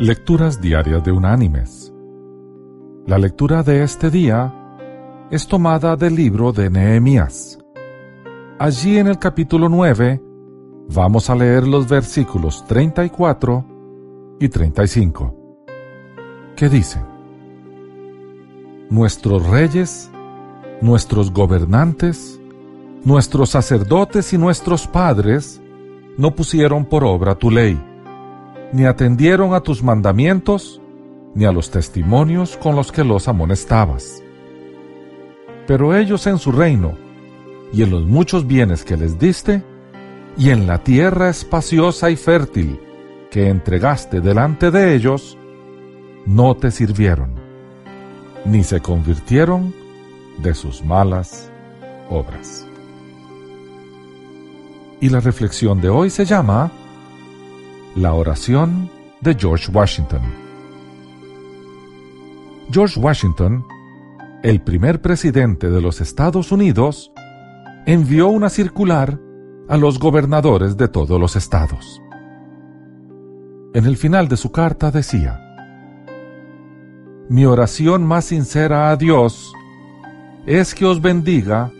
Lecturas Diarias de Unánimes. La lectura de este día es tomada del libro de Nehemías. Allí en el capítulo 9 vamos a leer los versículos 34 y 35, que dicen, Nuestros reyes, nuestros gobernantes, nuestros sacerdotes y nuestros padres no pusieron por obra tu ley, ni atendieron a tus mandamientos, ni a los testimonios con los que los amonestabas. Pero ellos en su reino, y en los muchos bienes que les diste, y en la tierra espaciosa y fértil que entregaste delante de ellos, no te sirvieron, ni se convirtieron de sus malas obras. Y la reflexión de hoy se llama La oración de George Washington. George Washington, el primer presidente de los Estados Unidos, envió una circular a los gobernadores de todos los estados. En el final de su carta decía, Mi oración más sincera a Dios es que os bendiga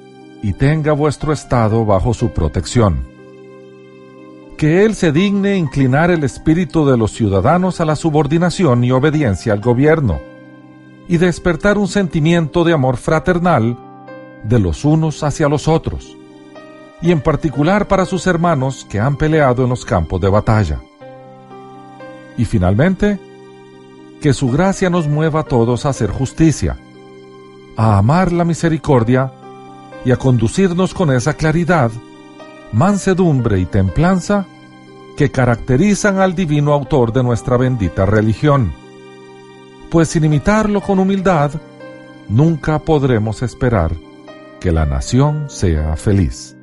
y tenga vuestro estado bajo su protección. Que Él se digne inclinar el espíritu de los ciudadanos a la subordinación y obediencia al gobierno, y despertar un sentimiento de amor fraternal de los unos hacia los otros, y en particular para sus hermanos que han peleado en los campos de batalla. Y finalmente, que su gracia nos mueva a todos a hacer justicia, a amar la misericordia y a conducirnos con esa claridad, mansedumbre y templanza que caracterizan al divino autor de nuestra bendita religión. Pues sin imitarlo con humildad, nunca podremos esperar que la nación sea feliz.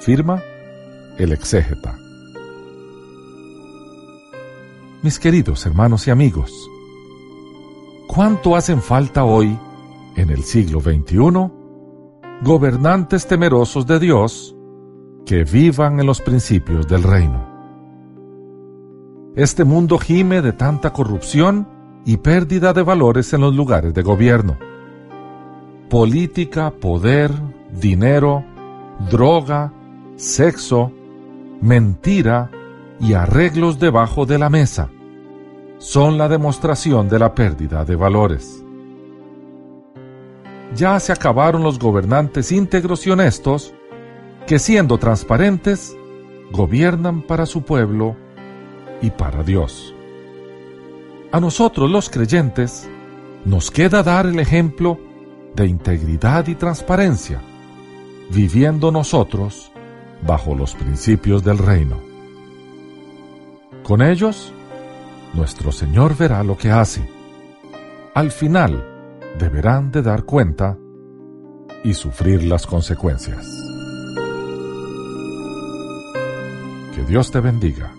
Firma el exégeta. Mis queridos hermanos y amigos, ¿cuánto hacen falta hoy, en el siglo XXI, gobernantes temerosos de Dios que vivan en los principios del reino. Este mundo gime de tanta corrupción y pérdida de valores en los lugares de gobierno. Política, poder, dinero, droga, sexo, mentira y arreglos debajo de la mesa son la demostración de la pérdida de valores ya se acabaron los gobernantes íntegros y honestos que siendo transparentes, gobiernan para su pueblo y para Dios. A nosotros los creyentes nos queda dar el ejemplo de integridad y transparencia, viviendo nosotros bajo los principios del reino. Con ellos, nuestro Señor verá lo que hace. Al final, deberán de dar cuenta y sufrir las consecuencias. Que Dios te bendiga.